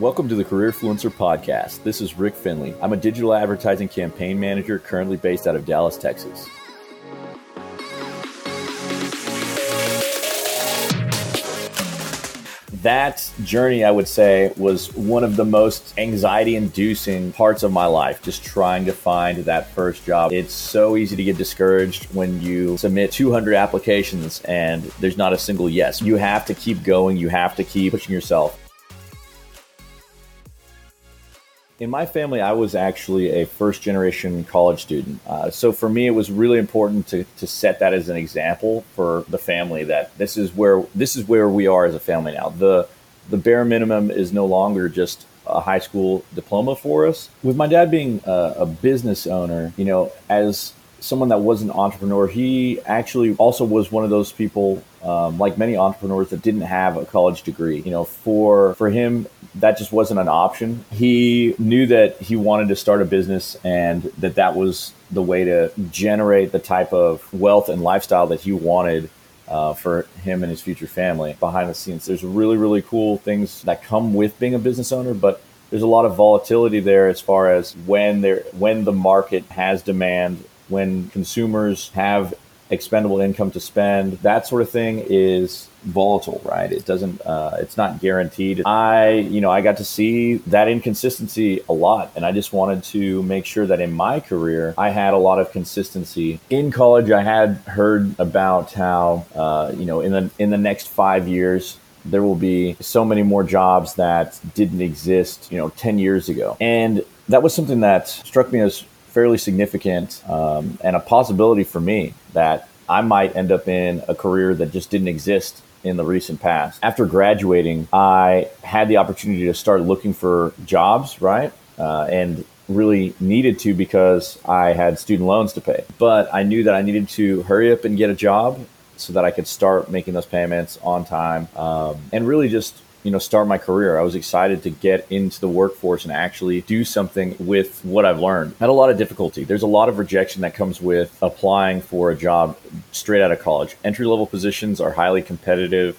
Welcome to the Career Fluencer Podcast. This is Rick Finley. I'm a digital advertising campaign manager currently based out of Dallas, Texas. that journey, I would say, was one of the most anxiety inducing parts of my life, just trying to find that first job. It's so easy to get discouraged when you submit 200 applications and there's not a single yes. You have to keep going, you have to keep pushing yourself. In my family, I was actually a first generation college student. Uh, so for me, it was really important to, to set that as an example for the family that this is where this is where we are as a family now. The the bare minimum is no longer just a high school diploma for us. With my dad being a, a business owner, you know, as someone that was an entrepreneur, he actually also was one of those people, um, like many entrepreneurs, that didn't have a college degree. You know, for for him, that just wasn't an option. He knew that he wanted to start a business and that that was the way to generate the type of wealth and lifestyle that he wanted uh, for him and his future family behind the scenes. There's really, really cool things that come with being a business owner, but there's a lot of volatility there as far as when there when the market has demand, when consumers have expendable income to spend, that sort of thing is volatile, right? It doesn't, uh, it's not guaranteed. I, you know, I got to see that inconsistency a lot, and I just wanted to make sure that in my career I had a lot of consistency. In college, I had heard about how, uh, you know, in the in the next five years. There will be so many more jobs that didn't exist, you know, 10 years ago. And that was something that struck me as fairly significant um, and a possibility for me that I might end up in a career that just didn't exist in the recent past. After graduating, I had the opportunity to start looking for jobs, right? Uh, and really needed to because I had student loans to pay. But I knew that I needed to hurry up and get a job so that I could start making those payments on time um, and really just you know start my career. I was excited to get into the workforce and actually do something with what I've learned. I had a lot of difficulty. There's a lot of rejection that comes with applying for a job straight out of college. Entry level positions are highly competitive.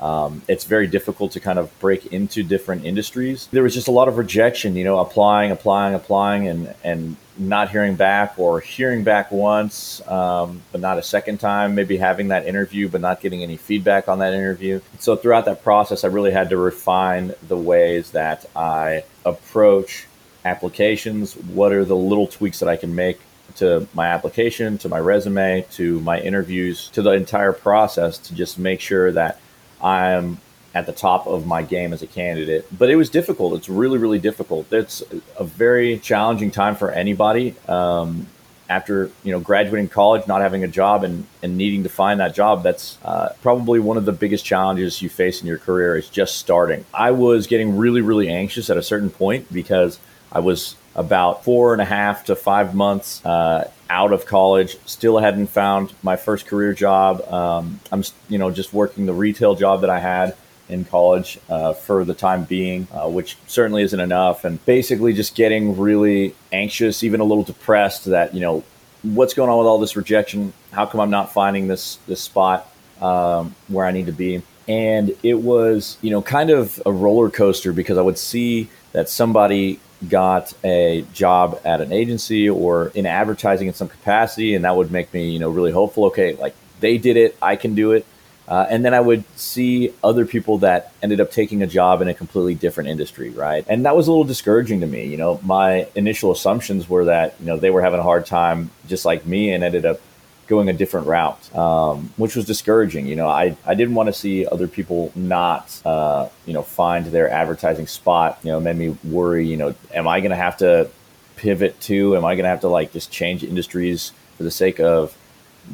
Um, it's very difficult to kind of break into different industries. There was just a lot of rejection, you know, applying, applying, applying, and and not hearing back, or hearing back once, um, but not a second time. Maybe having that interview, but not getting any feedback on that interview. So throughout that process, I really had to refine the ways that I approach applications. What are the little tweaks that I can make to my application, to my resume, to my interviews, to the entire process to just make sure that I'm at the top of my game as a candidate. But it was difficult. It's really, really difficult. It's a very challenging time for anybody. Um, after you know graduating college, not having a job, and, and needing to find that job, that's uh, probably one of the biggest challenges you face in your career. Is just starting. I was getting really, really anxious at a certain point because I was about four and a half to five months uh, out of college. Still hadn't found my first career job. Um, I'm, you know, just working the retail job that I had in college uh, for the time being, uh, which certainly isn't enough. And basically, just getting really anxious, even a little depressed that you know what's going on with all this rejection. How come I'm not finding this this spot um, where I need to be? And it was you know kind of a roller coaster because I would see that somebody got a job at an agency or in advertising in some capacity, and that would make me, you know, really hopeful. Okay, like they did it, I can do it. Uh, and then I would see other people that ended up taking a job in a completely different industry, right? And that was a little discouraging to me. You know, my initial assumptions were that you know they were having a hard time just like me, and ended up going a different route, um, which was discouraging. You know, I, I didn't want to see other people not, uh, you know, find their advertising spot. You know, made me worry. You know, am I going to have to pivot to? Am I going to have to like just change industries for the sake of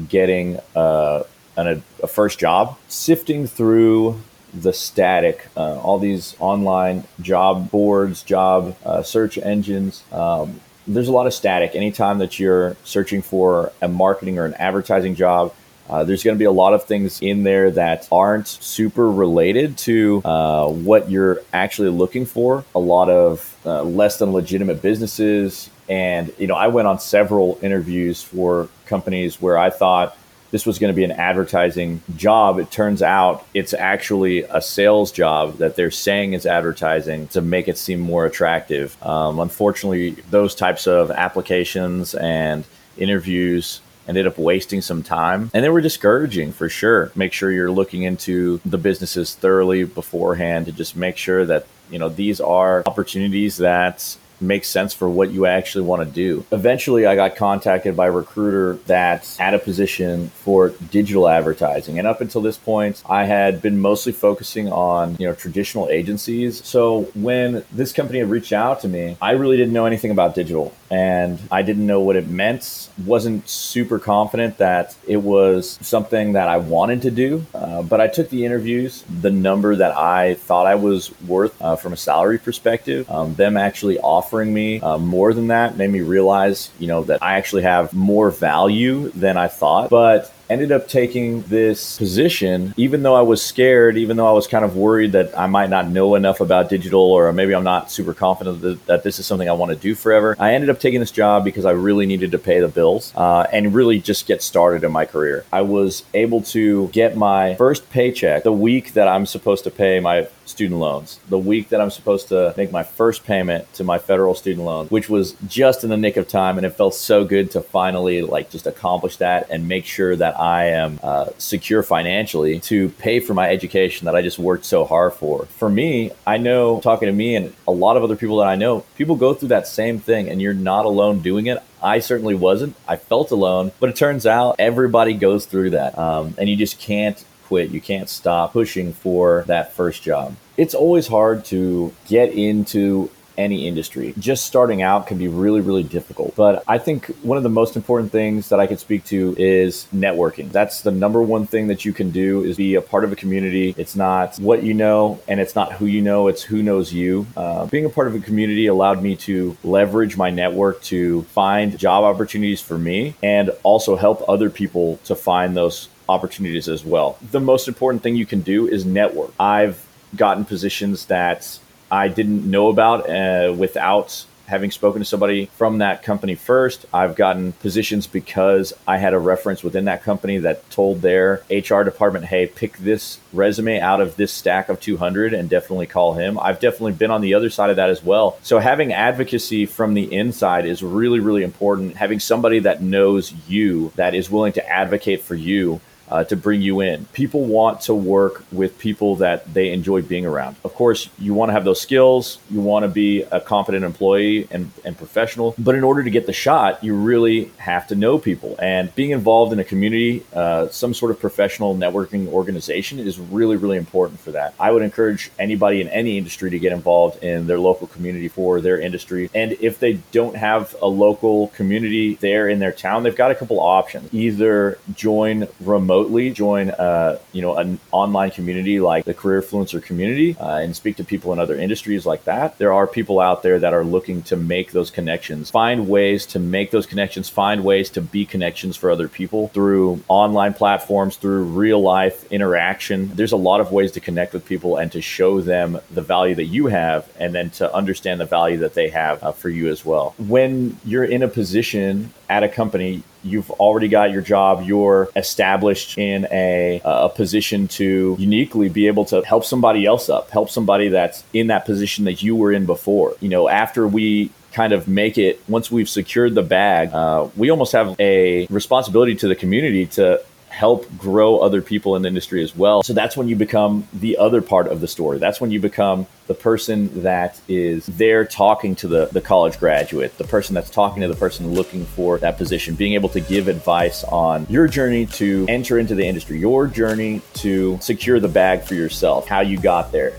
getting uh, an, a first job? Sifting through the static, uh, all these online job boards, job uh, search engines. Um, there's a lot of static. Anytime that you're searching for a marketing or an advertising job, uh, there's going to be a lot of things in there that aren't super related to uh, what you're actually looking for. A lot of uh, less than legitimate businesses. And, you know, I went on several interviews for companies where I thought this was going to be an advertising job. It turns out it's actually a sales job that they're saying is advertising to make it seem more attractive. Um, unfortunately, those types of applications and interviews ended up wasting some time and they were discouraging for sure make sure you're looking into the businesses thoroughly beforehand to just make sure that you know these are opportunities that makes sense for what you actually want to do. Eventually, I got contacted by a recruiter that's at a position for digital advertising. And up until this point, I had been mostly focusing on, you know, traditional agencies. So when this company had reached out to me, I really didn't know anything about digital and I didn't know what it meant. Wasn't super confident that it was something that I wanted to do. Uh, but I took the interviews, the number that I thought I was worth uh, from a salary perspective, um, them actually offering offering me uh, more than that made me realize, you know, that I actually have more value than I thought. But ended up taking this position, even though I was scared, even though I was kind of worried that I might not know enough about digital or maybe I'm not super confident that, that this is something I want to do forever. I ended up taking this job because I really needed to pay the bills uh, and really just get started in my career. I was able to get my first paycheck the week that I'm supposed to pay my student loans, the week that I'm supposed to make my first payment to my federal student loan, which was just in the nick of time. And it felt so good to finally like just accomplish that and make sure I am uh, secure financially to pay for my education that I just worked so hard for. For me, I know talking to me and a lot of other people that I know, people go through that same thing and you're not alone doing it. I certainly wasn't. I felt alone, but it turns out everybody goes through that. Um, and you just can't quit. You can't stop pushing for that first job. It's always hard to get into any industry. Just starting out can be really, really difficult. But I think one of the most important things that I could speak to is networking. That's the number one thing that you can do is be a part of a community. It's not what you know and it's not who you know, it's who knows you. Uh, being a part of a community allowed me to leverage my network to find job opportunities for me and also help other people to find those opportunities as well. The most important thing you can do is network. I've gotten positions that I didn't know about uh, without having spoken to somebody from that company first. I've gotten positions because I had a reference within that company that told their HR department, hey, pick this resume out of this stack of 200 and definitely call him. I've definitely been on the other side of that as well. So having advocacy from the inside is really, really important. Having somebody that knows you, that is willing to advocate for you uh, to bring you in. People want to work with people that they enjoy being around. Of course, you want to have those skills, you want to be a competent employee and, and professional, but in order to get the shot, you really have to know people. And being involved in a community, uh, some sort of professional networking organization is really, really important for that. I would encourage anybody in any industry to get involved in their local community for their industry. And if they don't have a local community there in their town, they've got a couple options. Either join remote remotely join uh, you know an online community like the career influencer community uh, and speak to people in other industries like that. There are people out there that are looking to make those connections find ways to make those connections find ways to be connections for other people through online platforms through real life interaction. There's a lot of ways to connect with people and to show them the value that you have and then to understand the value that they have uh, for you as well. When you're in a position at a company you've already got your job you're established in a, a position to uniquely be able to help somebody else up help somebody that's in that position that you were in before. You know after we kind of make it once we've secured the bag uh, we almost have a responsibility to the community to help grow other people in the industry as well. So that's when you become the other part of the story. That's when you become the person that is there talking to the, the college graduate, the person that's talking to the person looking for that position, being able to give advice on your journey to enter into the industry, your journey to secure the bag for yourself, how you got there.